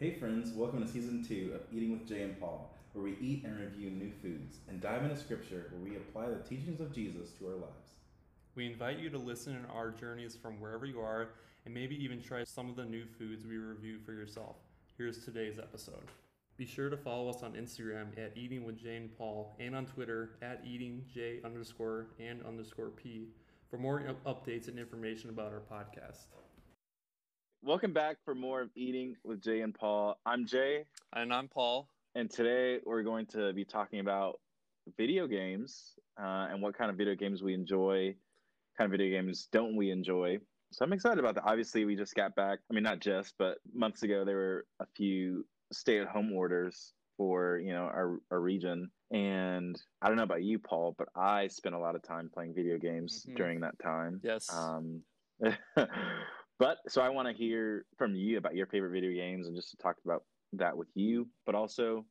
Hey friends, welcome to season two of Eating with Jay and Paul, where we eat and review new foods and dive into scripture where we apply the teachings of Jesus to our lives. We invite you to listen in our journeys from wherever you are and maybe even try some of the new foods we review for yourself. Here's today's episode. Be sure to follow us on Instagram at Eating with Jay and Paul and on Twitter at Eating J underscore and underscore P for more updates and information about our podcast. Welcome back for more of Eating with Jay and Paul. I'm Jay. And I'm Paul. And today we're going to be talking about video games uh, and what kind of video games we enjoy, kind of video games don't we enjoy. So I'm excited about that. Obviously, we just got back. I mean, not just, but months ago, there were a few stay at home orders for you know our, our region and i don't know about you paul but i spent a lot of time playing video games mm-hmm. during that time yes um but so i want to hear from you about your favorite video games and just to talk about that with you but also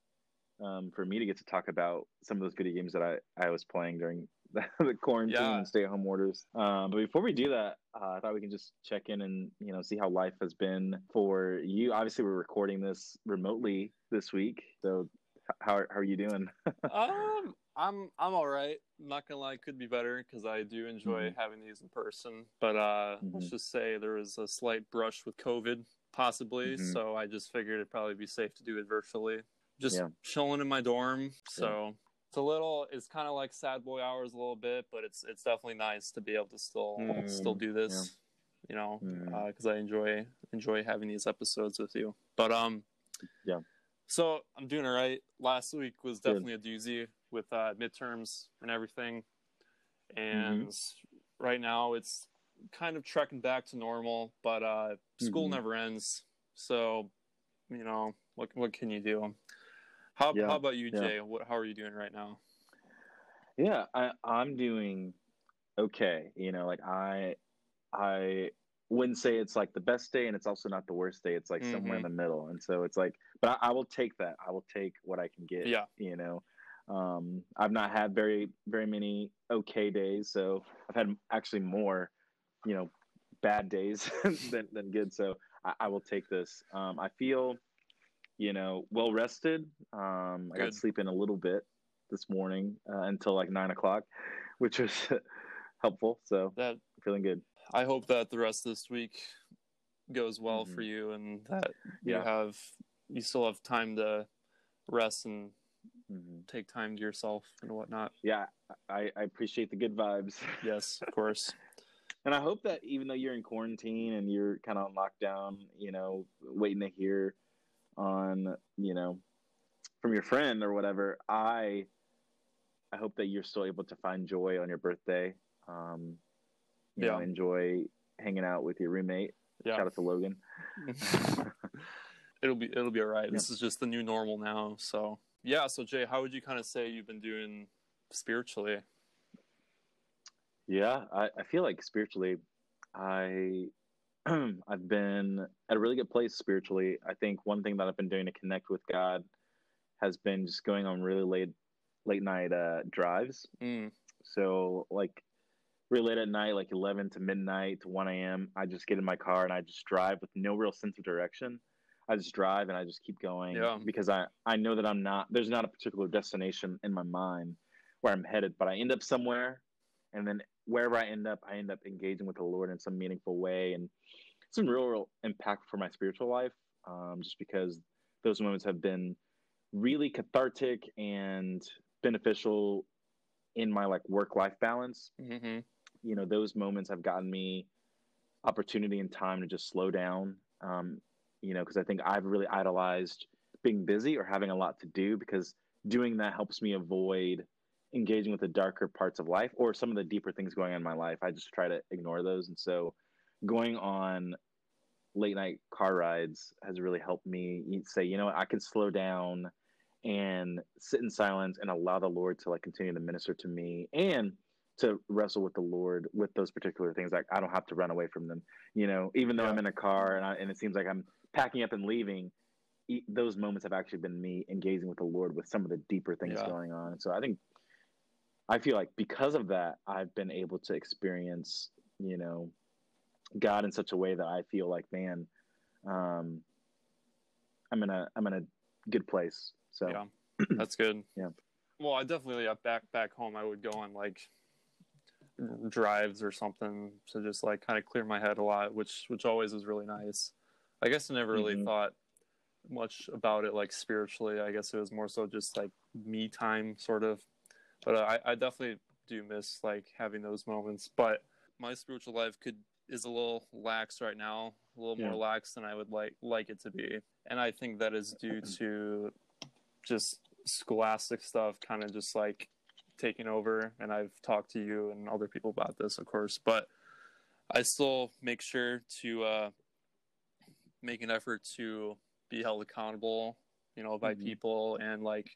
um, for me to get to talk about some of those video games that i, I was playing during the, the quarantine yeah. and stay at home orders um, but before we do that uh, I thought we can just check in and you know see how life has been for you. Obviously, we're recording this remotely this week, so how how are you doing? um, I'm I'm all right. I'm not gonna lie, could be better because I do enjoy mm-hmm. having these in person. But uh, mm-hmm. let's just say there was a slight brush with COVID, possibly. Mm-hmm. So I just figured it'd probably be safe to do it virtually. Just yeah. chilling in my dorm. So. Yeah it's a little it's kind of like sad boy hours a little bit but it's it's definitely nice to be able to still mm, still do this yeah. you know because mm. uh, i enjoy enjoy having these episodes with you but um yeah so i'm doing all right last week was definitely Good. a doozy with uh midterms and everything and mm-hmm. right now it's kind of trekking back to normal but uh school mm-hmm. never ends so you know what what can you do how, yeah, how about you, Jay? Yeah. What, how are you doing right now? Yeah, I, I'm doing okay. You know, like I, I wouldn't say it's like the best day, and it's also not the worst day. It's like mm-hmm. somewhere in the middle, and so it's like, but I, I, will take that. I will take what I can get. Yeah, you know, um, I've not had very very many okay days, so I've had actually more, you know, bad days than than good. So I, I will take this. Um, I feel you know, well rested. Um, I got to sleep in a little bit this morning uh, until like nine o'clock, which was helpful. So that feeling good. I hope that the rest of this week goes well mm-hmm. for you and that you yeah. have you still have time to rest and mm-hmm. take time to yourself and whatnot. Yeah, I, I appreciate the good vibes. yes, of course. and I hope that even though you're in quarantine and you're kind of on lockdown, you know, waiting to hear on you know from your friend or whatever i i hope that you're still able to find joy on your birthday um you yeah. know enjoy hanging out with your roommate yeah shout out to logan it'll be it'll be all right yeah. this is just the new normal now so yeah so jay how would you kind of say you've been doing spiritually yeah i, I feel like spiritually i I've been at a really good place spiritually. I think one thing that I've been doing to connect with God has been just going on really late late night uh, drives. Mm. So like really late at night, like eleven to midnight to one a.m. I just get in my car and I just drive with no real sense of direction. I just drive and I just keep going yeah. because I I know that I'm not there's not a particular destination in my mind where I'm headed, but I end up somewhere, and then wherever I end up, I end up engaging with the Lord in some meaningful way, and some real, real impact for my spiritual life. Um, just because those moments have been really cathartic and beneficial in my like work life balance. Mm-hmm. You know, those moments have gotten me opportunity and time to just slow down. Um, you know, because I think I've really idolized being busy or having a lot to do because doing that helps me avoid engaging with the darker parts of life or some of the deeper things going on in my life. I just try to ignore those. And so going on late night car rides has really helped me say, you know what, I can slow down and sit in silence and allow the Lord to like continue to minister to me and to wrestle with the Lord with those particular things. Like I don't have to run away from them, you know, even though yeah. I'm in a car and, I, and it seems like I'm packing up and leaving. those moments have actually been me engaging with the Lord with some of the deeper things yeah. going on. So I think I feel like because of that, I've been able to experience, you know, God in such a way that I feel like, man, um, I'm in a I'm in a good place. So yeah, that's good. Yeah. Well, I definitely back back home. I would go on like drives or something to just like kind of clear my head a lot, which which always is really nice. I guess I never really mm-hmm. thought much about it like spiritually. I guess it was more so just like me time, sort of. But uh, I, I definitely do miss like having those moments. But my spiritual life could is a little lax right now, a little yeah. more lax than I would like like it to be, and I think that is due to just scholastic stuff, kind of just like taking over. And I've talked to you and other people about this, of course, but I still make sure to uh, make an effort to be held accountable, you know, by mm-hmm. people and like,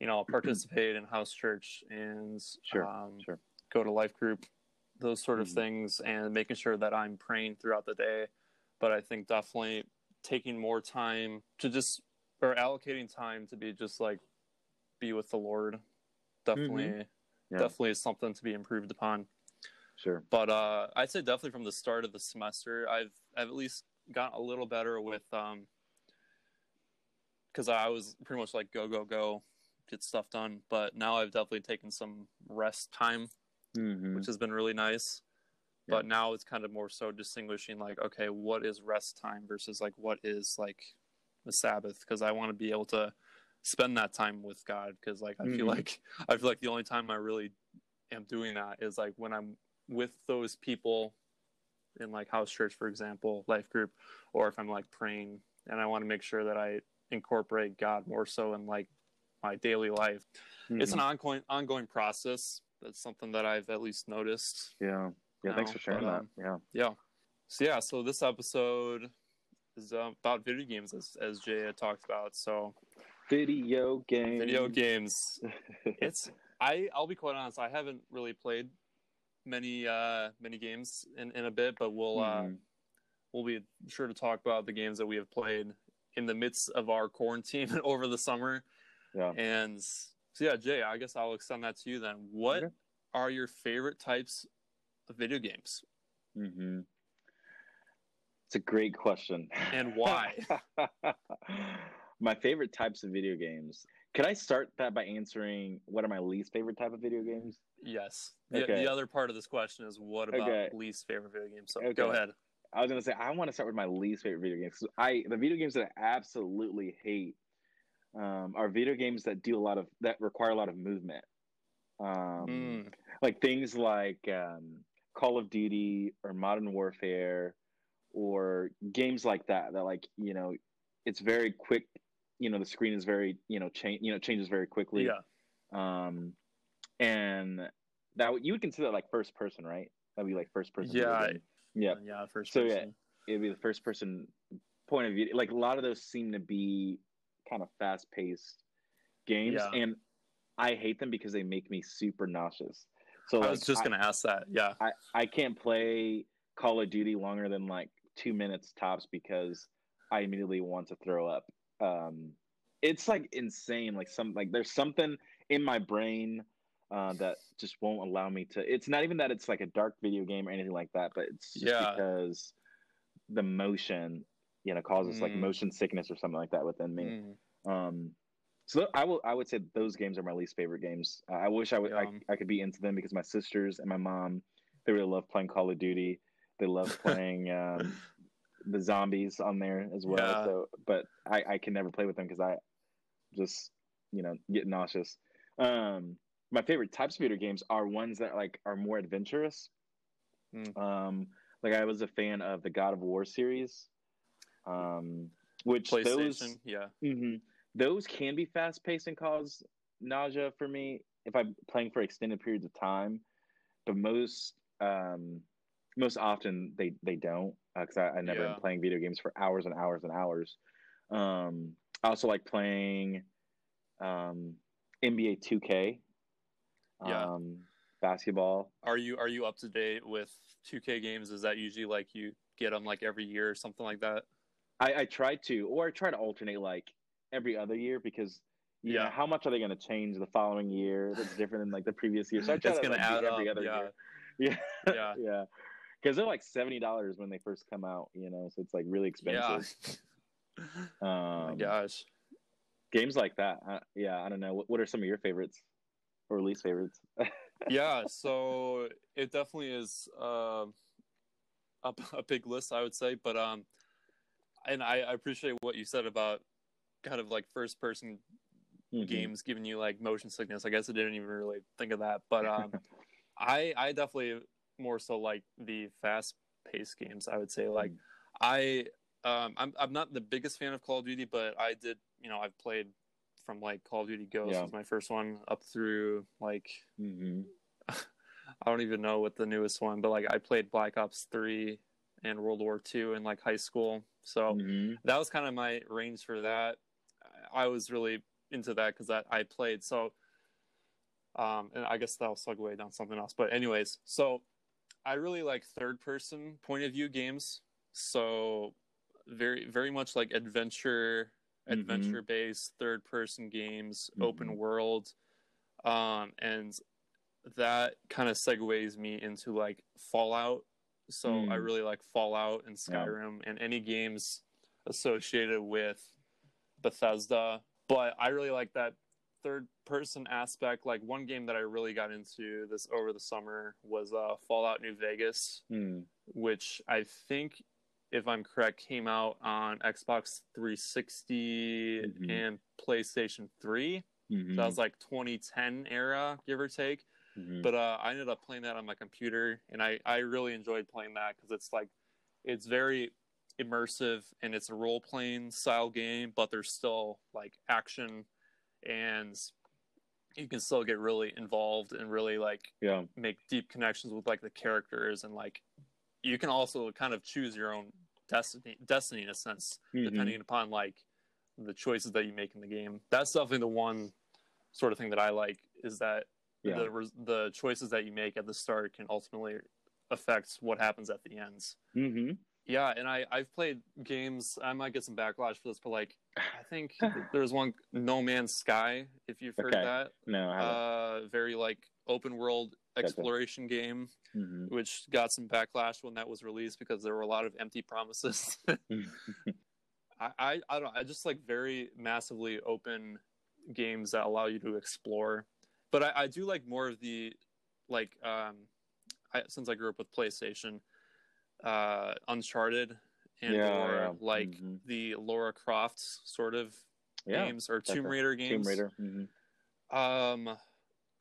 you know, participate in house church and sure, um, sure. go to life group, those sort of mm-hmm. things, and making sure that I'm praying throughout the day. But I think definitely taking more time to just or allocating time to be just like be with the Lord definitely mm-hmm. yeah. definitely is something to be improved upon. Sure. But uh, I'd say definitely from the start of the semester, I've I've at least got a little better with um because I was pretty much like go go go get stuff done. But now I've definitely taken some rest time, mm-hmm. which has been really nice. Yeah. But now it's kind of more so distinguishing like okay, what is rest time versus like what is like the Sabbath because I want to be able to spend that time with God because like I mm-hmm. feel like I feel like the only time I really am doing that is like when I'm with those people in like house church for example life group or if i'm like praying and i want to make sure that i incorporate god more so in like my daily life. Mm-hmm. it's an ongoing ongoing process. That's something that i've at least noticed. Yeah. Yeah now. thanks for sharing but, um, that yeah. yeah. So yeah so this episode is uh, about video games as, as jay had talked about so. Video games. Video games. It's i i'll be quite honest i haven't really played many uh many games in, in a bit, but we'll mm. uh hmm. we'll be sure to talk about the games that we have played in the midst of our quarantine over the summer. Yeah. And so yeah, Jay, I guess I'll extend that to you then. What okay. are your favorite types of video games? Mm-hmm. It's a great question. And why? my favorite types of video games. Could I start that by answering what are my least favorite type of video games? Yes. The, okay. the other part of this question is what about okay. least favorite video games? So okay. go ahead. I was gonna say I want to start with my least favorite video games. I the video games that I absolutely hate um, are video games that do a lot of that require a lot of movement. Um, mm. Like things like um, Call of Duty or Modern Warfare or games like that. That like you know, it's very quick you know the screen is very you know change you know changes very quickly. Yeah. Um, and that you would consider that like first person, right? That'd be like first person. Yeah. Yeah. Yeah. First. So person. yeah, it'd be the first person point of view. Like a lot of those seem to be kind of fast paced games, yeah. and I hate them because they make me super nauseous. So I was just gonna ask that. Yeah. I I can't play Call of Duty longer than like two minutes tops because I immediately want to throw up um, it's like insane. Like some like there's something in my brain uh, that just won't allow me to. It's not even that it's like a dark video game or anything like that, but it's just yeah. because the motion, you know, causes mm. like motion sickness or something like that within me. Mm. Um, so I will I would say those games are my least favorite games. Uh, I wish I would. I, I could be into them because my sisters and my mom they really love playing Call of Duty. They love playing um, the zombies on there as well. Yeah. So, but I, I can never play with them because I just you know get nauseous. Um, my favorite types of video games are ones that like are more adventurous. Mm. Um, like I was a fan of the God of War series, um, which those yeah mm-hmm, those can be fast paced and cause nausea for me if I'm playing for extended periods of time. But most um, most often they they don't because uh, I, I, never yeah. am playing video games for hours and hours and hours. Um, I also like playing um, NBA 2K. Yeah. Um, basketball. Are you are you up to date with 2K games? Is that usually like you get them like every year or something like that? I, I try to, or I try to alternate like every other year because yeah, know, how much are they going to change the following year? That's different than like the previous year. So I try it's to like, add every up, other yeah. year. Yeah, yeah, yeah because they're like seventy dollars when they first come out, you know, so it's like really expensive. Yeah. Um, oh my gosh. Games like that. Uh, yeah, I don't know. What, what are some of your favorites or least favorites? yeah, so it definitely is uh, a, a big list, I would say. But um, and I, I appreciate what you said about kind of like first person mm-hmm. games giving you like motion sickness. I guess I didn't even really think of that, but um, I I definitely more so like the fast paced games. I would say like mm. I um I'm I'm not the biggest fan of Call of Duty, but I did you know I've played from like Call of Duty Ghosts yeah. was my first one up through like mm-hmm. I don't even know what the newest one, but like I played Black Ops three and World War two in like high school, so mm-hmm. that was kind of my range for that. I was really into that because that I played so. Um, and I guess that'll segue down something else. But anyways, so I really like third person point of view games. So very very much like adventure mm-hmm. adventure based third person games, mm-hmm. open world. Um, and that kind of segues me into like Fallout. So mm. I really like Fallout and Skyrim yeah. and any games associated with Bethesda. But I really like that third person aspect. Like one game that I really got into this over the summer was uh, Fallout New Vegas, mm. which I think, if I'm correct, came out on Xbox 360 mm-hmm. and PlayStation 3. Mm-hmm. So that was like 2010 era, give or take. Mm-hmm. But uh, I ended up playing that on my computer, and I, I really enjoyed playing that because it's like it's very immersive and it's a role playing style game, but there's still like action and you can still get really involved and really like yeah make deep connections with like the characters and like you can also kind of choose your own destiny destiny in a sense mm-hmm. depending upon like the choices that you make in the game that's definitely the one sort of thing that i like is that yeah. the the choices that you make at the start can ultimately affect what happens at the ends mm-hmm. Yeah, and I I've played games. I might get some backlash for this, but like I think there's one No Man's Sky. If you've heard okay. that, no, uh, very like open world exploration game, mm-hmm. which got some backlash when that was released because there were a lot of empty promises. I, I I don't I just like very massively open games that allow you to explore, but I, I do like more of the like um, I, since I grew up with PlayStation uh, Uncharted and yeah, or yeah. like mm-hmm. the Laura Croft sort of yeah, games or Tomb Raider games. Tomb Raider. Mm-hmm. Um,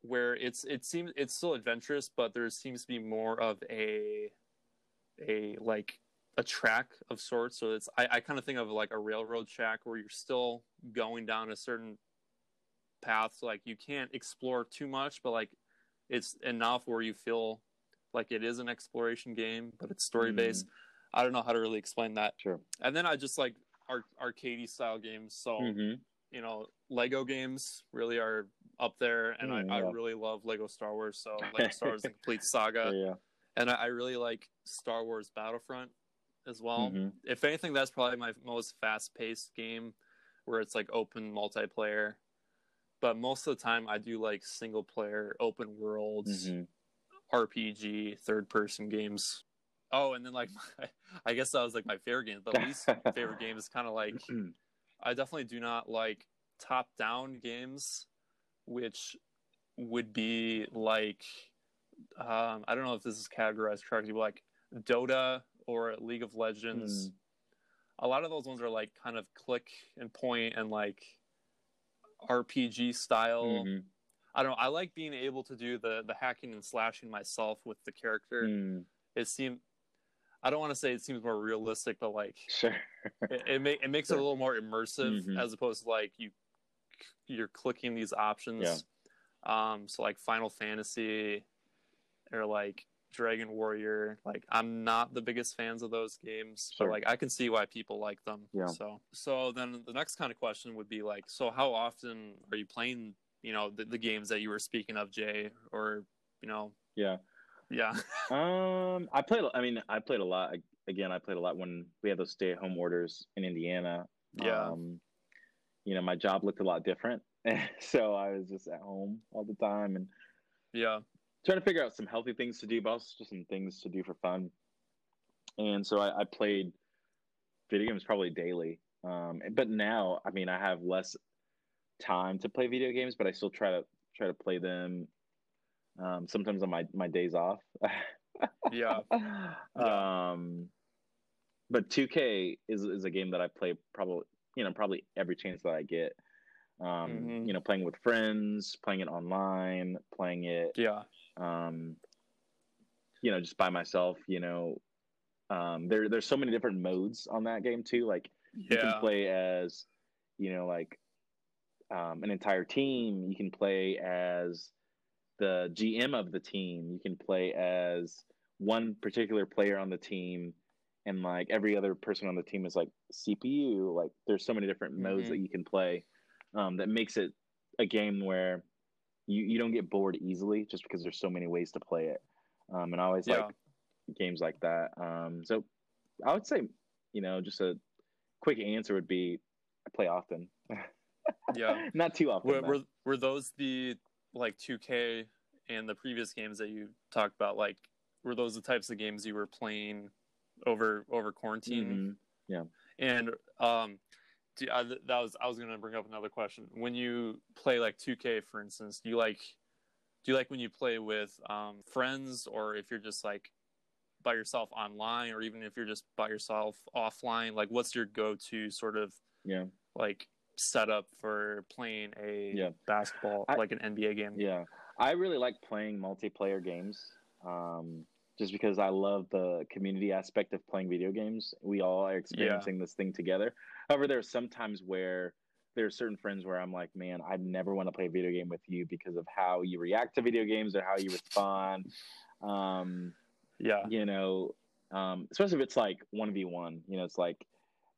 where it's it seems it's still adventurous, but there seems to be more of a a like a track of sorts. So it's I, I kind of think of like a railroad track where you're still going down a certain path. So like you can't explore too much, but like it's enough where you feel like it is an exploration game, but it's story based. Mm. I don't know how to really explain that. Sure. And then I just like ar- arcadey style games. So mm-hmm. You know, Lego games really are up there, and mm, I, yeah. I, really love Lego Star Wars. So Lego Star Wars: The Complete Saga. Yeah. And I, I, really like Star Wars Battlefront as well. Mm-hmm. If anything, that's probably my most fast paced game, where it's like open multiplayer. But most of the time, I do like single player, open worlds. Mm-hmm RPG third person games. Oh, and then like my, I guess that was like my favorite game. The least favorite game is kind of like I definitely do not like top down games, which would be like um, I don't know if this is categorized correctly, but like Dota or League of Legends. Mm. A lot of those ones are like kind of click and point and like RPG style. Mm-hmm. I don't know. I like being able to do the the hacking and slashing myself with the character. Mm. It seems I don't want to say it seems more realistic, but like sure, it it, it makes it a little more immersive mm-hmm. as opposed to like you you're clicking these options. Yeah. Um, so like Final Fantasy or like Dragon Warrior, like I'm not the biggest fans of those games, sure. but like I can see why people like them. Yeah. So so then the next kind of question would be like, so how often are you playing you know the, the games that you were speaking of, Jay, or you know. Yeah. Yeah. um, I played. I mean, I played a lot. Again, I played a lot when we had those stay-at-home orders in Indiana. Yeah. Um, you know, my job looked a lot different, so I was just at home all the time and yeah, trying to figure out some healthy things to do, but also just some things to do for fun. And so I, I played video games probably daily. Um, but now, I mean, I have less time to play video games, but I still try to try to play them. Um, sometimes on my my days off. yeah. Um, but 2K is is a game that I play probably you know probably every chance that I get. Um, mm-hmm. You know, playing with friends, playing it online, playing it. Yeah. Um, you know, just by myself. You know, um, there there's so many different modes on that game too. Like yeah. you can play as, you know, like um, an entire team. You can play as the GM of the team. You can play as one particular player on the team, and like every other person on the team is like CPU. Like there's so many different mm-hmm. modes that you can play um, that makes it a game where you, you don't get bored easily just because there's so many ways to play it. Um, and I always yeah. like games like that. Um, so I would say, you know, just a quick answer would be I play often. yeah, not too often. Were, were, were those the like 2K and the previous games that you talked about? Like, were those the types of games you were playing over over quarantine? Mm-hmm. Yeah, and um, do, uh, that was I was gonna bring up another question. When you play like 2K, for instance, do you like do you like when you play with um, friends, or if you're just like by yourself online, or even if you're just by yourself offline? Like, what's your go-to sort of yeah like setup for playing a yeah. basketball I, like an NBA game? Yeah, I really like playing multiplayer games. Um, just because I love the community aspect of playing video games. We all are experiencing yeah. this thing together. However, there are some times where there are certain friends where I'm like, man, I never want to play a video game with you because of how you react to video games or how you respond. Um, yeah, you know, um, especially if it's like one v one. You know, it's like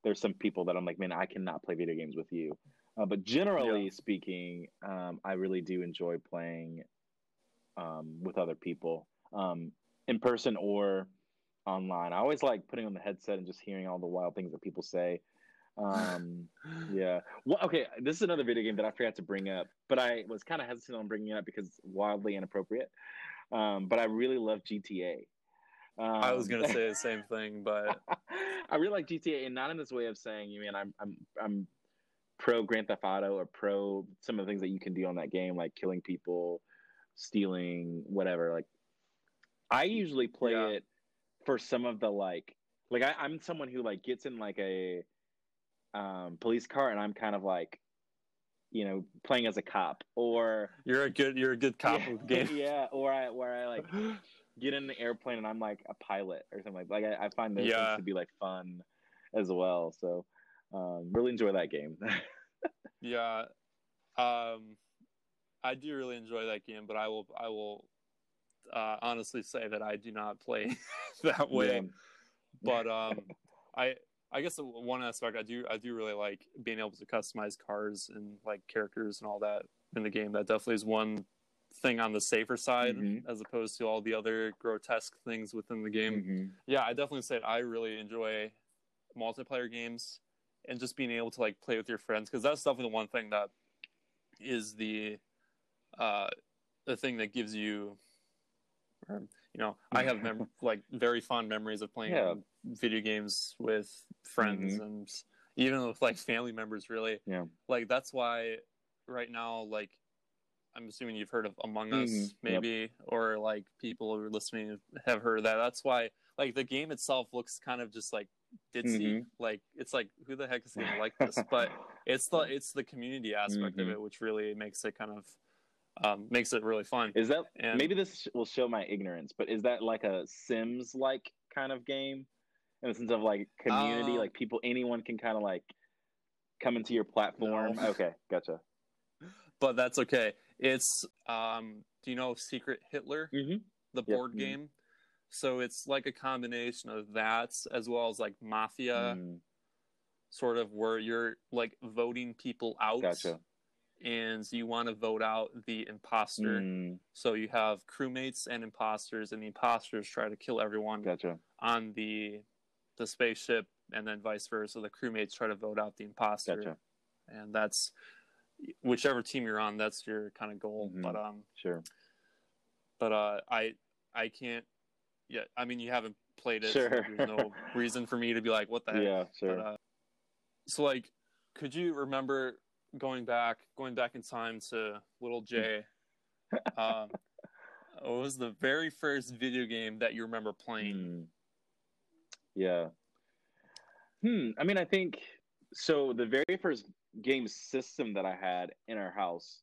there's some people that I'm like, man, I cannot play video games with you. Uh, but generally yeah. speaking, um, I really do enjoy playing um, with other people. Um, in person or online. I always like putting on the headset and just hearing all the wild things that people say. Um, yeah. Well, okay, this is another video game that I forgot to bring up, but I was kind of hesitant on bringing it up because it's wildly inappropriate. Um, but I really love GTA. Um, I was gonna um, say the same thing, but I really like GTA, and not in this way of saying, you mean I'm I'm I'm pro Grand Theft Auto or pro some of the things that you can do on that game, like killing people, stealing, whatever. Like I usually play yeah. it for some of the like like I, I'm someone who like gets in like a um, police car and I'm kind of like you know playing as a cop or you're a good you're a good cop yeah, game yeah or I where I like get in the airplane and I'm like a pilot or something like like I, I find those yeah. things to be like fun as well so um, really enjoy that game yeah um I do really enjoy that game but I will I will uh, honestly say that I do not play that way. Yeah. But um, I I guess one aspect I do I do really like being able to customize cars and like characters and all that in the game. That definitely is one thing on the safer side mm-hmm. as opposed to all the other grotesque things within the game. Mm-hmm. Yeah, I definitely said I really enjoy multiplayer games and just being able to like play with your friends because that's definitely the one thing that is the uh the thing that gives you you know, I have mem- like very fond memories of playing yeah. video games with friends mm-hmm. and even with like family members. Really, yeah. Like that's why right now, like I'm assuming you've heard of Among Us, mm-hmm. maybe, yep. or like people who are listening have heard of that. That's why, like, the game itself looks kind of just like ditzy. Mm-hmm. Like, it's like, who the heck is going to like this? But it's the it's the community aspect of mm-hmm. it, which really makes it kind of um, makes it really fun. Is that and, maybe this will show my ignorance, but is that like a Sims like kind of game in the sense of like community, uh, like people, anyone can kind of like come into your platform? No. Okay, gotcha. But that's okay. It's um, do you know Secret Hitler, mm-hmm. the board yep. game? Mm-hmm. So it's like a combination of that as well as like Mafia, mm. sort of where you're like voting people out. Gotcha and you want to vote out the imposter. Mm. So you have crewmates and imposters, and the imposters try to kill everyone gotcha. on the the spaceship, and then vice versa. The crewmates try to vote out the imposter, gotcha. and that's whichever team you're on. That's your kind of goal. Mm-hmm. But um, sure. But uh, I I can't. Yeah, I mean, you haven't played it. Sure. So there's no reason for me to be like, what the heck? Yeah, sure. But, uh, so like, could you remember going back, going back in time to little Jay? um, what was the very first video game that you remember playing? Hmm. Yeah. Hmm. I mean, I think so. The very first game system that I had in our house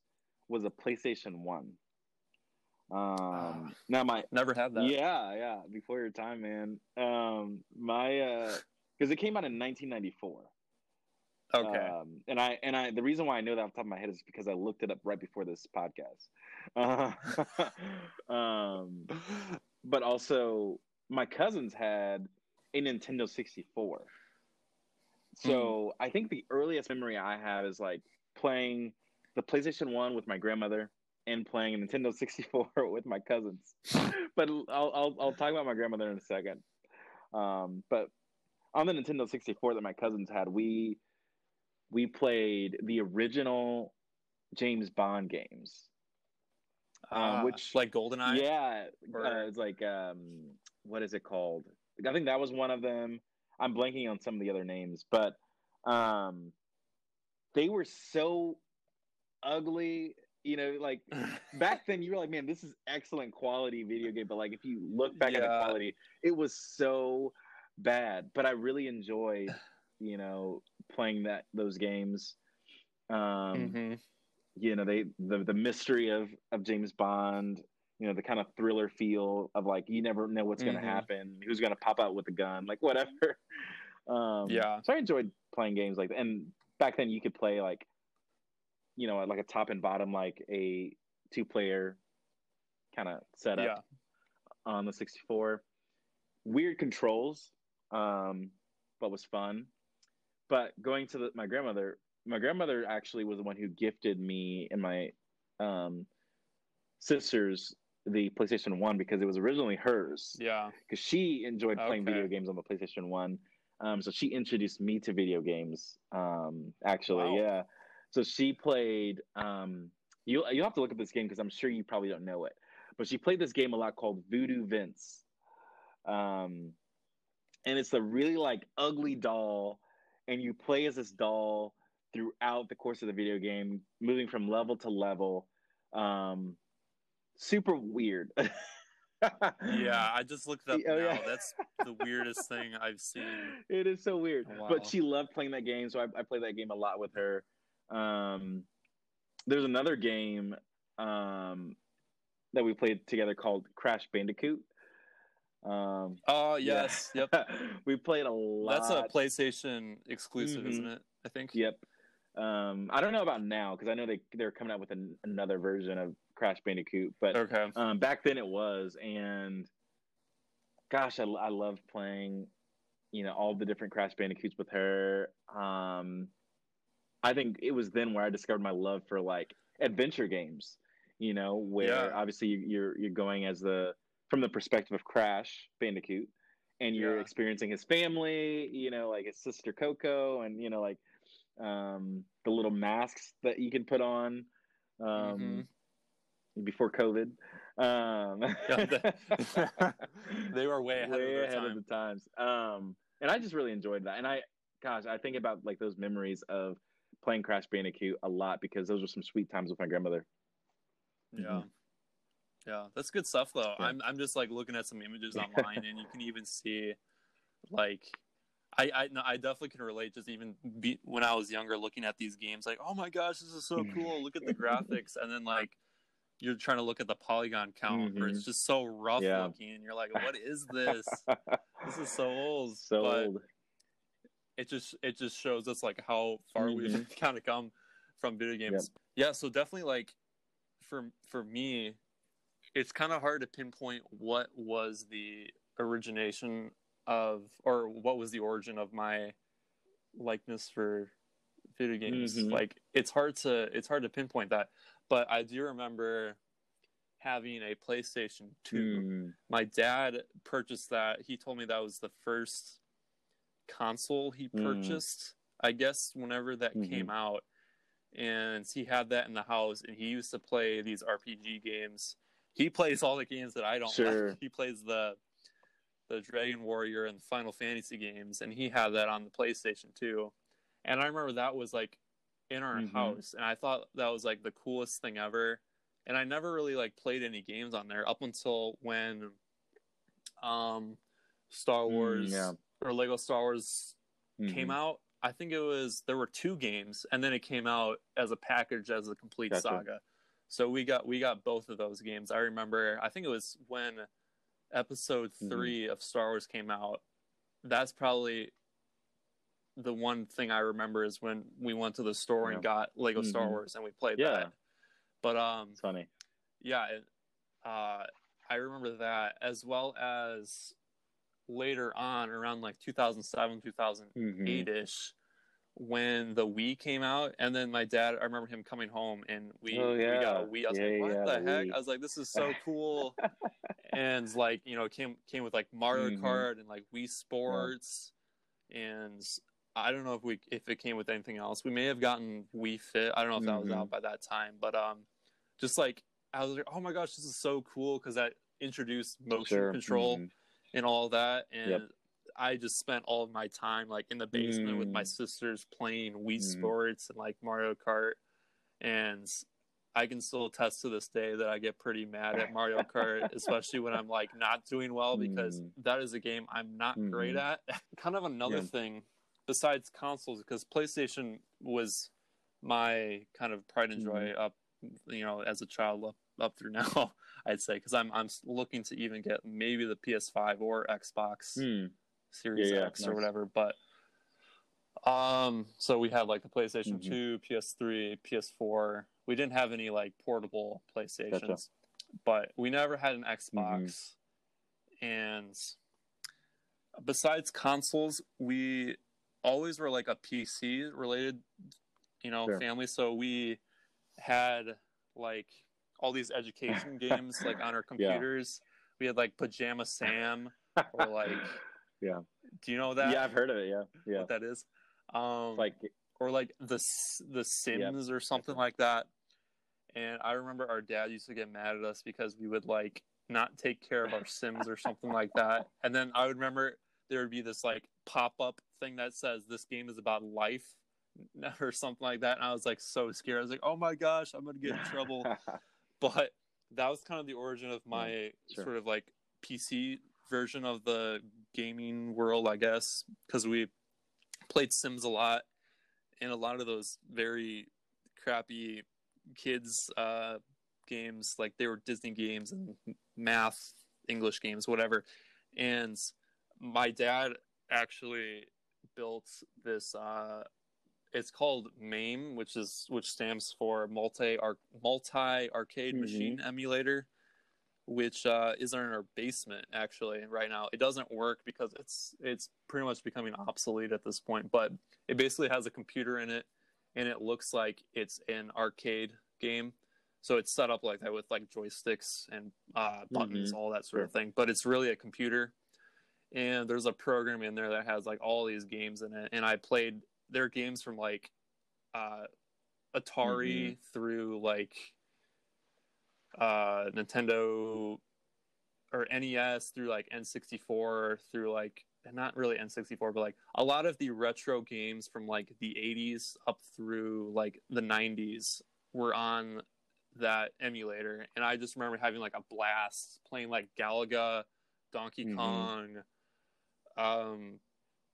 was a PlayStation One. Um, oh, now my never had that. Yeah, yeah. Before your time, man. Um, my uh, because it came out in 1994. Okay. Um, and I and I the reason why I know that off the top of my head is because I looked it up right before this podcast. Uh, um, but also my cousins had a Nintendo 64. So mm. I think the earliest memory I have is like playing the PlayStation 1 with my grandmother and playing a Nintendo 64 with my cousins. but I'll, I'll, I'll talk about my grandmother in a second. Um, but on the Nintendo 64 that my cousins had, we we played the original James Bond games. Um, uh, which like GoldenEye? Yeah, or... uh, it's like um, what is it called? I think that was one of them. I'm blanking on some of the other names, but um, they were so ugly. You know, like back then, you were like, "Man, this is excellent quality video game." But like, if you look back yeah. at the quality, it was so bad. But I really enjoyed, you know, playing that those games. Um, mm-hmm. You know, they the the mystery of of James Bond you know the kind of thriller feel of like you never know what's going to mm-hmm. happen who's going to pop out with a gun like whatever um yeah so i enjoyed playing games like that and back then you could play like you know like a top and bottom like a two player kind of setup yeah. on the 64 weird controls um but was fun but going to the, my grandmother my grandmother actually was the one who gifted me and my um sisters the PlayStation One because it was originally hers. Yeah, because she enjoyed playing okay. video games on the PlayStation One. Um, so she introduced me to video games. Um, actually, wow. yeah. So she played. Um, you you have to look up this game because I'm sure you probably don't know it. But she played this game a lot called Voodoo Vince. Um, and it's a really like ugly doll, and you play as this doll throughout the course of the video game, moving from level to level. Um, super weird. yeah, I just looked up oh, now. Yeah. That's the weirdest thing I've seen. It is so weird. Wow. But she loved playing that game, so I, I played that game a lot with her. Um, there's another game um, that we played together called Crash Bandicoot. Um, oh yes, yeah. yep. we played a lot. That's a PlayStation exclusive, mm-hmm. isn't it? I think. Yep. Um, I don't know about now because I know they they're coming out with an, another version of Crash Bandicoot, but okay. um, back then it was, and gosh, I, I loved playing, you know, all the different Crash Bandicoots with her. Um, I think it was then where I discovered my love for like adventure games, you know, where yeah. obviously you're you're going as the from the perspective of Crash Bandicoot, and you're yeah. experiencing his family, you know, like his sister Coco, and you know, like um, the little masks that you can put on. Um, mm-hmm before COVID. Um, they were way ahead, way of, ahead time. of the times. Um, and I just really enjoyed that. And I, gosh, I think about like those memories of playing Crash Bandicoot a lot because those were some sweet times with my grandmother. Yeah. Mm-hmm. Yeah, that's good stuff though. Yeah. I'm I'm just like looking at some images online and you can even see like I I, no, I definitely can relate. Just even be, when I was younger, looking at these games, like, oh my gosh, this is so cool! Look at the graphics, and then like you're trying to look at the polygon count mm-hmm. it's just so rough yeah. looking and you're like what is this this is so old so but old it just it just shows us like how far mm-hmm. we've kind of come from video games yep. yeah so definitely like for for me it's kind of hard to pinpoint what was the origination of or what was the origin of my likeness for video games mm-hmm. like it's hard to it's hard to pinpoint that but I do remember having a PlayStation 2. Mm. My dad purchased that. He told me that was the first console he hmm. purchased, mm. I guess, whenever that mm-hmm. came out. And he had that in the house, and he used to play these RPG games. He plays all the games that I don't sure. like. He plays the the Dragon Warrior and the Final Fantasy games, and he had that on the PlayStation 2. and I remember that was like in our mm-hmm. house, and I thought that was like the coolest thing ever. And I never really like played any games on there up until when, um, Star mm, Wars mm, yeah. or Lego Star Wars mm-hmm. came out. I think it was there were two games, and then it came out as a package as a complete gotcha. saga. So we got we got both of those games. I remember. I think it was when Episode mm-hmm. 3 mm-hmm. of Star Wars came out. That's probably the one thing I remember is when we went to the store yeah. and got Lego mm-hmm. Star Wars and we played yeah. that. But um, it's funny. Yeah, uh, I remember that as well as later on around like 2007 2008 ish mm-hmm. when the Wii came out and then my dad I remember him coming home and we, oh, yeah. we got a Wii I was yeah, like what the heck Wii. I was like this is so cool and like you know came came with like Mario mm-hmm. Kart and like Wii Sports and I don't know if we if it came with anything else we may have gotten Wii Fit I don't know if that mm-hmm. was out by that time but um just like I was like oh my gosh this is so cool because that introduced motion sure. control mm-hmm and all that. And yep. I just spent all of my time like in the basement mm. with my mm. sisters playing Wii mm. Sports and like Mario Kart. And I can still attest to this day that I get pretty mad at Mario Kart, especially when I'm like not doing well because mm. that is a game I'm not great at. kind of another yeah. thing besides consoles, because PlayStation was my kind of pride and joy mm. up, you know, as a child up, up through now. I'd say because I'm I'm looking to even get maybe the PS5 or Xbox hmm. Series yeah, yeah, X nice. or whatever. But um, so we had like the PlayStation mm-hmm. 2, PS3, PS4. We didn't have any like portable PlayStations, gotcha. but we never had an Xbox. Mm-hmm. And besides consoles, we always were like a PC related, you know, sure. family. So we had like all these education games like on our computers. Yeah. We had like Pajama Sam or like yeah. Do you know that? Yeah, I've heard of it. Yeah, yeah. What that is? Um, like or like the the Sims or something like that. And I remember our dad used to get mad at us because we would like not take care of our Sims or something like that. And then I would remember there would be this like pop up thing that says this game is about life or something like that. And I was like so scared. I was like, oh my gosh, I'm gonna get in trouble. but that was kind of the origin of my mm, sure. sort of like PC version of the gaming world, I guess, because we played Sims a lot, and a lot of those very crappy kids uh, games, like they were Disney games and math, English games, whatever. And my dad actually built this uh, it's called MAME, which is which stands for multi multi arcade mm-hmm. machine emulator, which uh, is in our basement actually right now. It doesn't work because it's it's pretty much becoming obsolete at this point. But it basically has a computer in it, and it looks like it's an arcade game. So it's set up like that with like joysticks and uh, buttons, mm-hmm. all that sort sure. of thing. But it's really a computer, and there's a program in there that has like all these games in it. And I played there are games from like uh, Atari mm-hmm. through like uh, Nintendo or NES through like N64 through like not really N64 but like a lot of the retro games from like the 80s up through like the 90s were on that emulator and I just remember having like a blast playing like Galaga, Donkey mm-hmm. Kong, um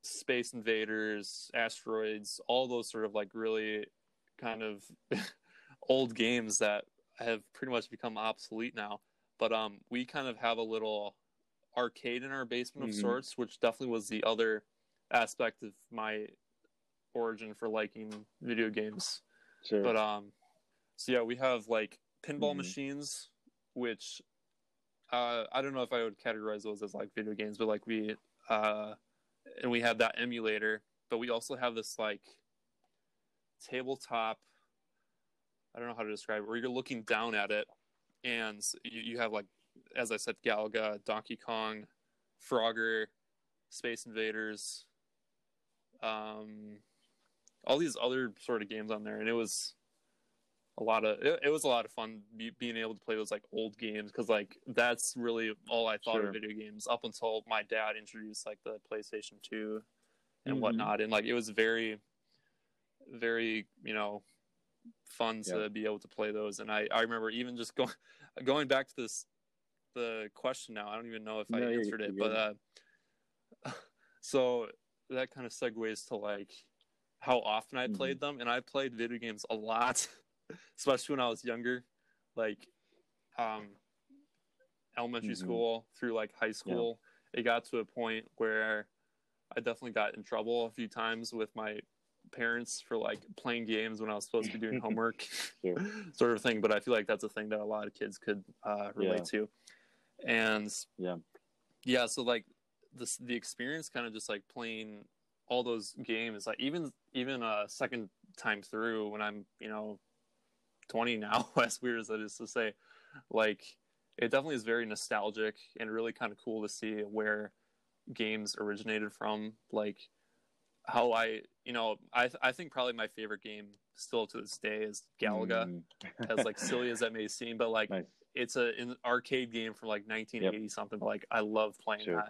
Space Invaders, Asteroids, all those sort of like really kind of old games that have pretty much become obsolete now. But um, we kind of have a little arcade in our basement of mm-hmm. sorts, which definitely was the other aspect of my origin for liking video games. Sure. But um, so yeah, we have like pinball mm-hmm. machines, which uh, I don't know if I would categorize those as like video games, but like we uh and we have that emulator, but we also have this like tabletop. I don't know how to describe it. Where you're looking down at it, and you, you have like, as I said, Galaga, Donkey Kong, Frogger, Space Invaders, um, all these other sort of games on there, and it was a lot of it, it was a lot of fun be, being able to play those like old games because like that's really all I thought sure. of video games up until my dad introduced like the PlayStation Two and mm-hmm. whatnot, and like it was very very you know fun to be able to play those. And I I remember even just going going back to this the question now. I don't even know if I answered it, but uh, so that kind of segues to like how often I mm-hmm. played them, and I played video games a lot, especially when I was younger, like um, elementary mm-hmm. school through like high school. Yeah. It got to a point where I definitely got in trouble a few times with my parents for like playing games when I was supposed to be doing homework, sort of thing. But I feel like that's a thing that a lot of kids could uh, relate yeah. to. And yeah, yeah. So like this, the experience kind of just like playing all those games, like even even a second time through when I'm you know 20 now, as weird as that is to say, like it definitely is very nostalgic and really kind of cool to see where games originated from. Like how I, you know, I I think probably my favorite game still to this day is Galaga. Mm. as like silly as that may seem, but like nice. it's a an arcade game from like 1980 yep. something. But like I love playing sure.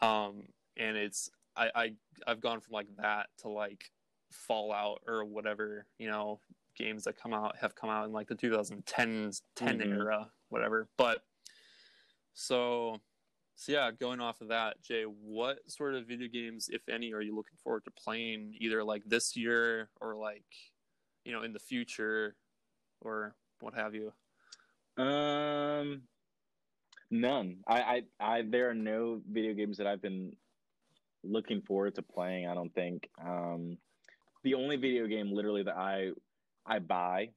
that. Um, and it's I, I I've gone from like that to like Fallout or whatever you know games that come out have come out in like the 2010s 10 mm-hmm. era whatever. But so so yeah, going off of that, Jay, what sort of video games, if any, are you looking forward to playing either like this year or like you know in the future or what have you? Um, none. I, I, I there are no video games that I've been looking forward to playing. I don't think. Um, the only video game literally that I I buy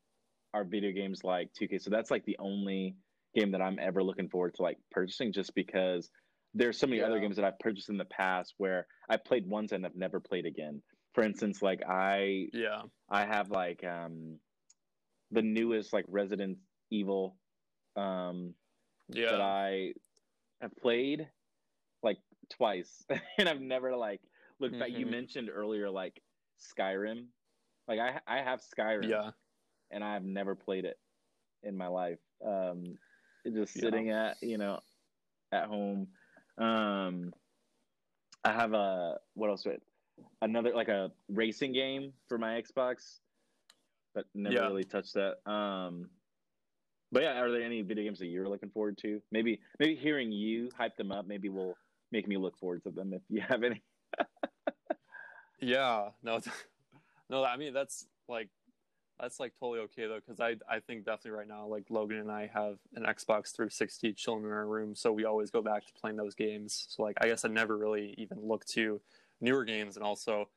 are video games like 2K. So that's like the only game that I'm ever looking forward to like purchasing just because there's so many yeah. other games that I've purchased in the past where I played once and I've never played again. For instance, like I yeah I have like um the newest like Resident Evil um yeah that I have played like twice and I've never like looked mm-hmm. back. You mm-hmm. mentioned earlier like Skyrim. Like I I have Skyrim. Yeah. And I've never played it in my life. Um just sitting yeah. at you know at home. Um, I have a what else? Another like a racing game for my Xbox, but never yeah. really touched that. Um, but yeah, are there any video games that you're looking forward to? Maybe maybe hearing you hype them up, maybe will make me look forward to them if you have any. yeah, no, no. I mean that's like that's like totally okay though because I I think definitely right now like Logan and I have an Xbox 360 chilling in our room, so we always go back to playing those games. So like I guess I never really even look to newer games, and also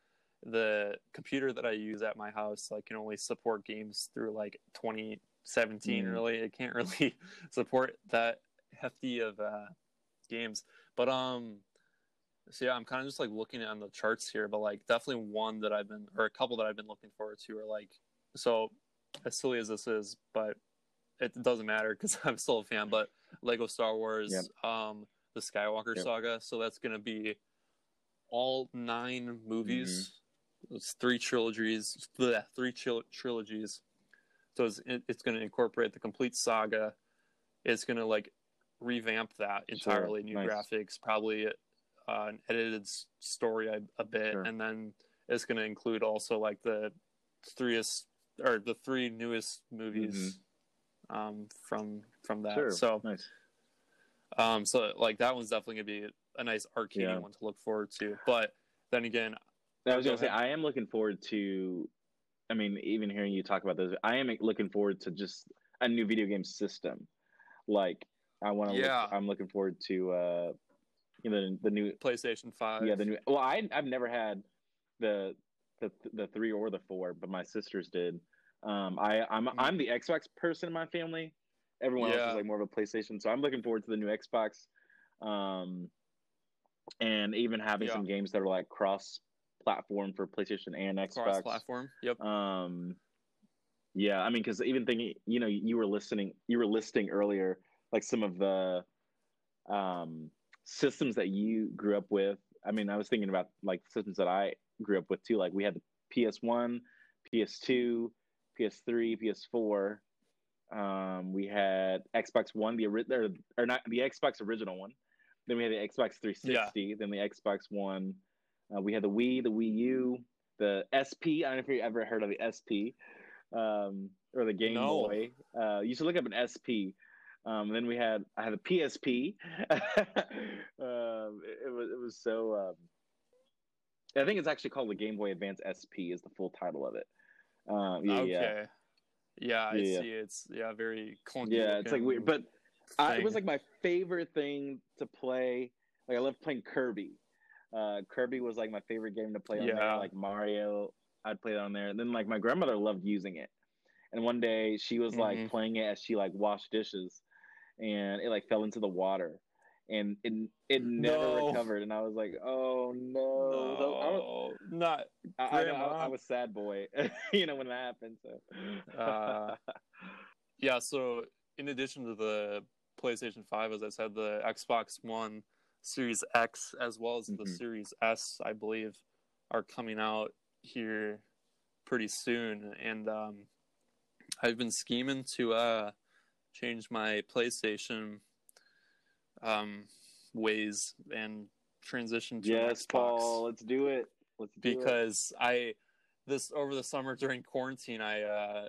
the computer that I use at my house like can only support games through like 2017. Mm. Really, it can't really support that hefty of uh, games. But um, so yeah, I'm kind of just like looking on the charts here, but like definitely one that I've been or a couple that I've been looking forward to are like so as silly as this is, but it doesn't matter because I'm still a fan. But Lego Star Wars, yep. um, the Skywalker yep. saga. So that's going to be all nine movies. Mm-hmm. It's three trilogies. Bleh, three tril- trilogies. So it's, it's going to incorporate the complete saga. It's going to like revamp that entirely, sure. new nice. graphics, probably uh, an edited story a, a bit, sure. and then it's going to include also like the three or the three newest movies mm-hmm. um, from from that. Sure. So nice. Um, so like that one's definitely gonna be a nice arcade yeah. one to look forward to. But then again, I was gonna say I am looking forward to. I mean, even hearing you talk about those, I am looking forward to just a new video game system. Like I want to. Yeah. Look, I'm looking forward to. uh you know the, the new PlayStation Five. Yeah, the new. Well, I I've never had the the the three or the four, but my sisters did. Um, I I'm mm-hmm. I'm the Xbox person in my family. Everyone yeah. else is like more of a PlayStation, so I'm looking forward to the new Xbox. Um, and even having yeah. some games that are like cross platform for PlayStation and Xbox. Cross platform. Yep. Um, yeah, I mean, because even thinking, you know, you were listening, you were listing earlier, like some of the um, systems that you grew up with. I mean, I was thinking about like systems that I grew up with too. Like we had the PS1, PS2, PS3, PS4. Um, we had Xbox One, the original, or not the Xbox original one. Then we had the Xbox 360. Yeah. Then the Xbox One. Uh, we had the Wii, the Wii U, the SP. I don't know if you ever heard of the SP um, or the Game no. Boy. Uh, you should look up an SP. Um, then we had I had a PSP. um, it, it, was it was so. Um, I think it's actually called the Game Boy Advance SP is the full title of it. Um, yeah, okay. Yeah. Yeah, I yeah. see. It's yeah, very clunky. Yeah, it's like weird, but I, it was like my favorite thing to play. Like I love playing Kirby. Uh, Kirby was like my favorite game to play on yeah. there. Like Mario, I'd play it on there. And then like my grandmother loved using it. And one day she was mm-hmm. like playing it as she like washed dishes, and it like fell into the water, and it it never no. recovered. And I was like, oh no, no I was, not. I, I, I, I was sad boy, you know when that happened. So uh, yeah, so in addition to the PlayStation 5, as I said, the Xbox One, Series X, as well as mm-hmm. the Series S, I believe, are coming out here pretty soon. And um, I've been scheming to uh, change my PlayStation um, ways and transition to yes, Xbox. Paul, let's do it. Let's do because it. I this over the summer during quarantine, I uh,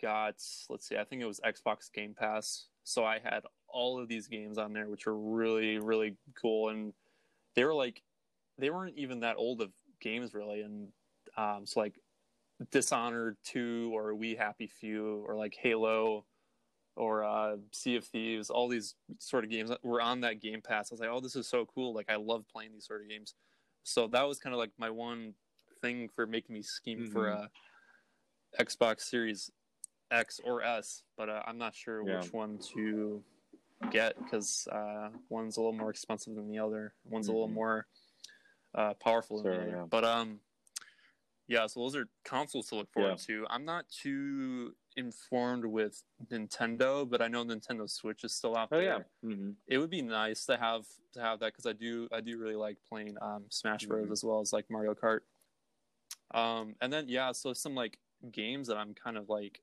got let's see, I think it was Xbox Game Pass. So I had all of these games on there, which were really, really cool. And they were like, they weren't even that old of games, really. And um, so, like, Dishonored 2 or We Happy Few or like Halo or uh, Sea of Thieves, all these sort of games were on that Game Pass. I was like, oh, this is so cool. Like, I love playing these sort of games. So that was kind of like my one thing for making me scheme mm-hmm. for a Xbox Series X or S, but uh, I'm not sure yeah. which one to get because uh, one's a little more expensive than the other. One's mm-hmm. a little mm-hmm. more uh, powerful than the other. Yeah. But um, yeah. So those are consoles to look forward yeah. to. I'm not too informed with Nintendo, but I know Nintendo Switch is still out there. oh. Yeah. Mm-hmm. It would be nice to have to have that because I do I do really like playing um, Smash Bros mm-hmm. as well as like Mario Kart. Um, and then yeah, so some like games that I'm kind of like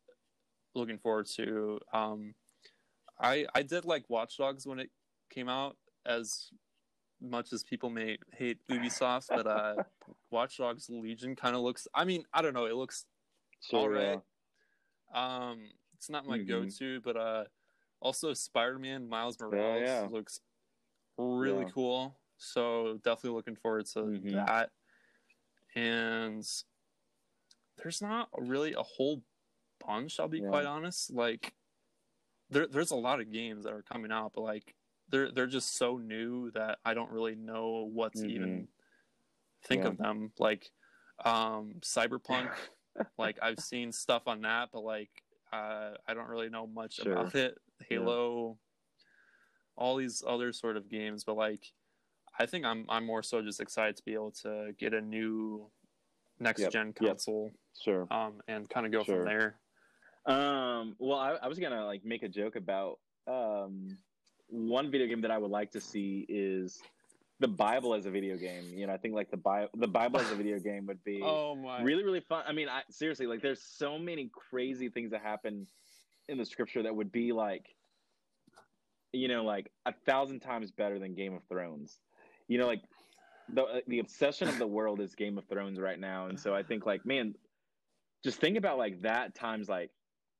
looking forward to. Um, I I did like Watch Dogs when it came out, as much as people may hate Ubisoft, but uh, Watch Dogs Legion kind of looks. I mean, I don't know. It looks sure, all right. Yeah. Um, it's not my mm-hmm. go-to, but uh, also Spider-Man Miles Morales yeah. looks really yeah. cool. So definitely looking forward to mm-hmm. that. And there's not really a whole bunch. I'll be quite honest. Like there, there's a lot of games that are coming out, but like they're they're just so new that I don't really know what to mm-hmm. even think yeah. of them. Like um, Cyberpunk, like I've seen stuff on that, but like uh, I don't really know much sure. about it. Halo, yeah. all these other sort of games, but like I think I'm I'm more so just excited to be able to get a new next yep. gen console, yep. sure, um, and kind of go sure. from there. Um, well, I, I, was gonna like make a joke about um, one video game that I would like to see is the Bible as a video game. You know, I think like the Bible, the Bible as a video game would be oh my really really fun. I mean, I seriously like there's so many crazy things that happen in the scripture that would be like, you know, like a thousand times better than Game of Thrones. You know, like the uh, the obsession of the world is Game of Thrones right now, and so I think like man, just think about like that times like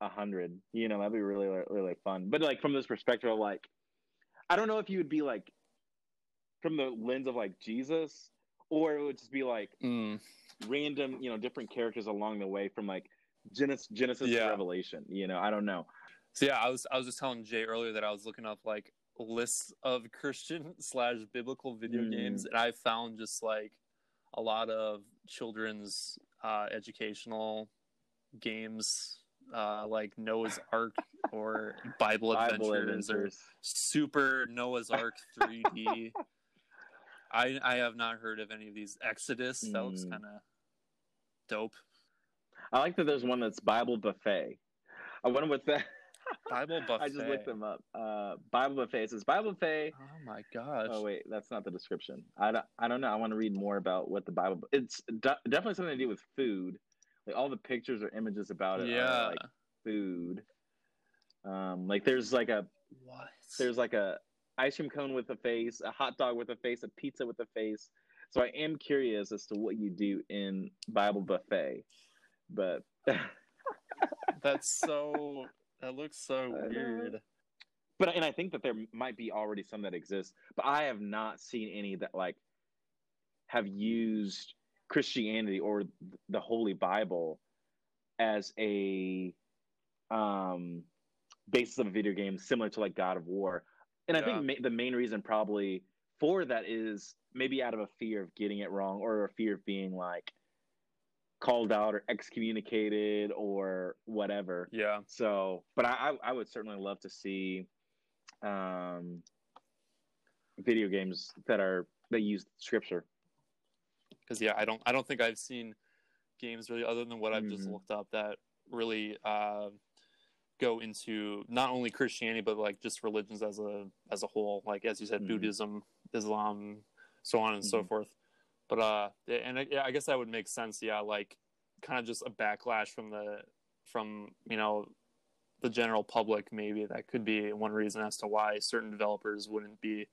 a hundred. You know, that'd be really, really fun. But like from this perspective of like, I don't know if you would be like from the lens of like Jesus, or it would just be like mm. random, you know, different characters along the way from like Genesis, Genesis yeah. to Revelation. You know, I don't know. So yeah, I was I was just telling Jay earlier that I was looking up like lists of Christian slash biblical video mm. games, and I found just like a lot of children's uh, educational games uh, like Noah's Ark or Bible, Bible Adventures, Adventures, or Super Noah's Ark 3D. I I have not heard of any of these. Exodus that looks hmm. kind of dope. I like that there's one that's Bible Buffet. I wonder what that. Bible Buffet. I just looked them up. Uh, Bible Buffet. It says Bible Buffet. Oh my gosh. Oh wait, that's not the description. I don't, I don't know. I want to read more about what the Bible. It's definitely something to do with food like all the pictures or images about it yeah. are like food. Um, like there's like a what? There's like a ice cream cone with a face, a hot dog with a face, a pizza with a face, So I am curious as to what you do in Bible buffet, but that's so that looks so weird. But and I think that there might be already some that exist, but I have not seen any that like have used Christianity or the Holy Bible as a um basis of a video game similar to like God of War. And I think ma- the main reason probably for that is maybe out of a fear of getting it wrong or a fear of being like called out or excommunicated or whatever. Yeah. So, but I, I would certainly love to see um, video games that are that use scripture. Because yeah, I don't I don't think I've seen games really other than what I've mm-hmm. just looked up that really uh, go into not only Christianity but like just religions as a as a whole. Like as you said, mm-hmm. Buddhism, Islam, so on and mm-hmm. so forth. But uh, and I, yeah, I guess that would make sense. Yeah, like kind of just a backlash from the from you know the general public. Maybe that could be one reason as to why certain developers wouldn't be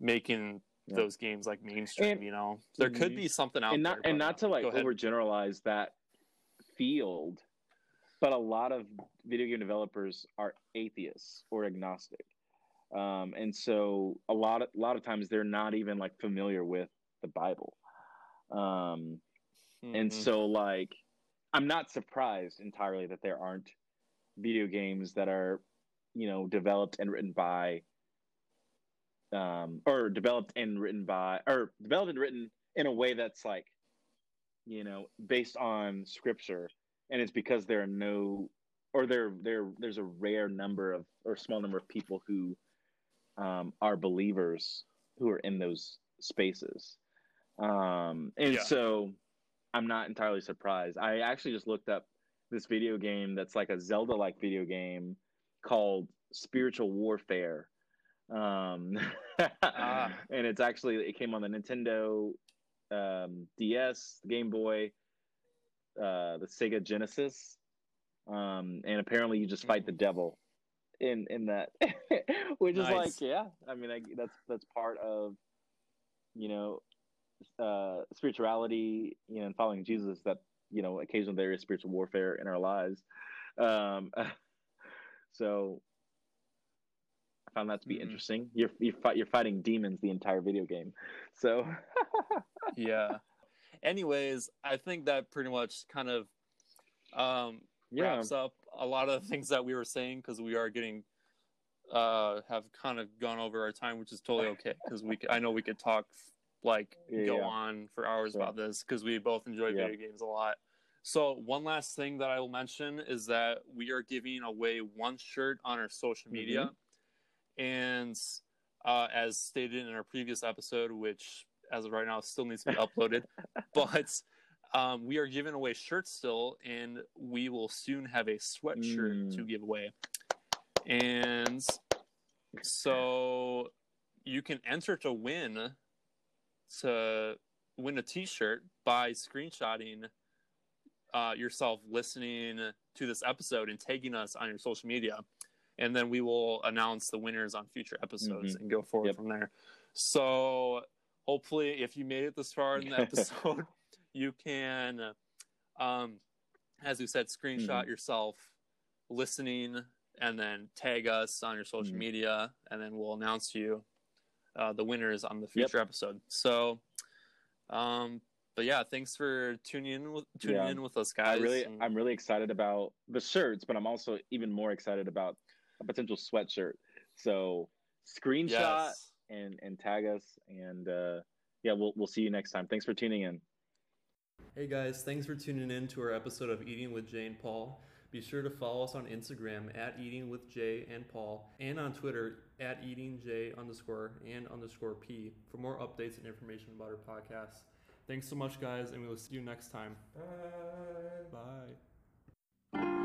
making yeah. those games like mainstream. And, you know, there could mm-hmm. be something out and not, there. And not to like overgeneralize that field, but a lot of video game developers are atheists or agnostic. Um, and so a lot of a lot of times they're not even like familiar with the Bible. Um, mm-hmm. and so like I'm not surprised entirely that there aren't video games that are, you know, developed and written by um, or developed and written by or developed and written in a way that's like you know based on scripture and it's because there are no or there there there's a rare number of or small number of people who um, are believers who are in those spaces um, and yeah. so i'm not entirely surprised i actually just looked up this video game that's like a zelda like video game called spiritual warfare um, ah. and it's actually it came on the Nintendo um, DS, Game Boy, uh, the Sega Genesis, um, and apparently you just fight the devil in in that, which nice. is like yeah, I mean I, that's that's part of you know uh, spirituality, you know, and following Jesus. That you know occasionally there is spiritual warfare in our lives. Um, so I found that to be mm-hmm. interesting. You're you're, fight, you're fighting demons the entire video game, so yeah. Anyways, I think that pretty much kind of um, yeah. wraps up a lot of the things that we were saying because we are getting uh, have kind of gone over our time, which is totally okay because we I know we could talk like yeah, go yeah. on for hours sure. about this because we both enjoy yeah. video games a lot. So one last thing that I will mention is that we are giving away one shirt on our social media. Mm-hmm. And uh, as stated in our previous episode, which as of right now still needs to be uploaded, but um, we are giving away shirts still, and we will soon have a sweatshirt mm. to give away. And so you can enter to win to win a T-shirt by screenshotting uh, yourself listening to this episode and tagging us on your social media and then we will announce the winners on future episodes mm-hmm. and go forward yep. from there. So hopefully, if you made it this far in the episode, you can, um, as we said, screenshot mm-hmm. yourself listening and then tag us on your social mm-hmm. media, and then we'll announce you uh, the winners on the future yep. episode. So, um, but yeah, thanks for tuning in with tuning yeah. in with us, guys. I really, and... I'm really excited about the shirts, but I'm also even more excited about a potential sweatshirt. So screenshot yes. And and tag us, and uh, yeah, we'll we'll see you next time. Thanks for tuning in. Hey guys, thanks for tuning in to our episode of Eating with Jay and Paul. Be sure to follow us on Instagram at Eating with Jay and Paul, and on Twitter at Eating J underscore and underscore P for more updates and information about our podcast. Thanks so much, guys, and we will see you next time. Bye. Bye.